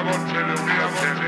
about television.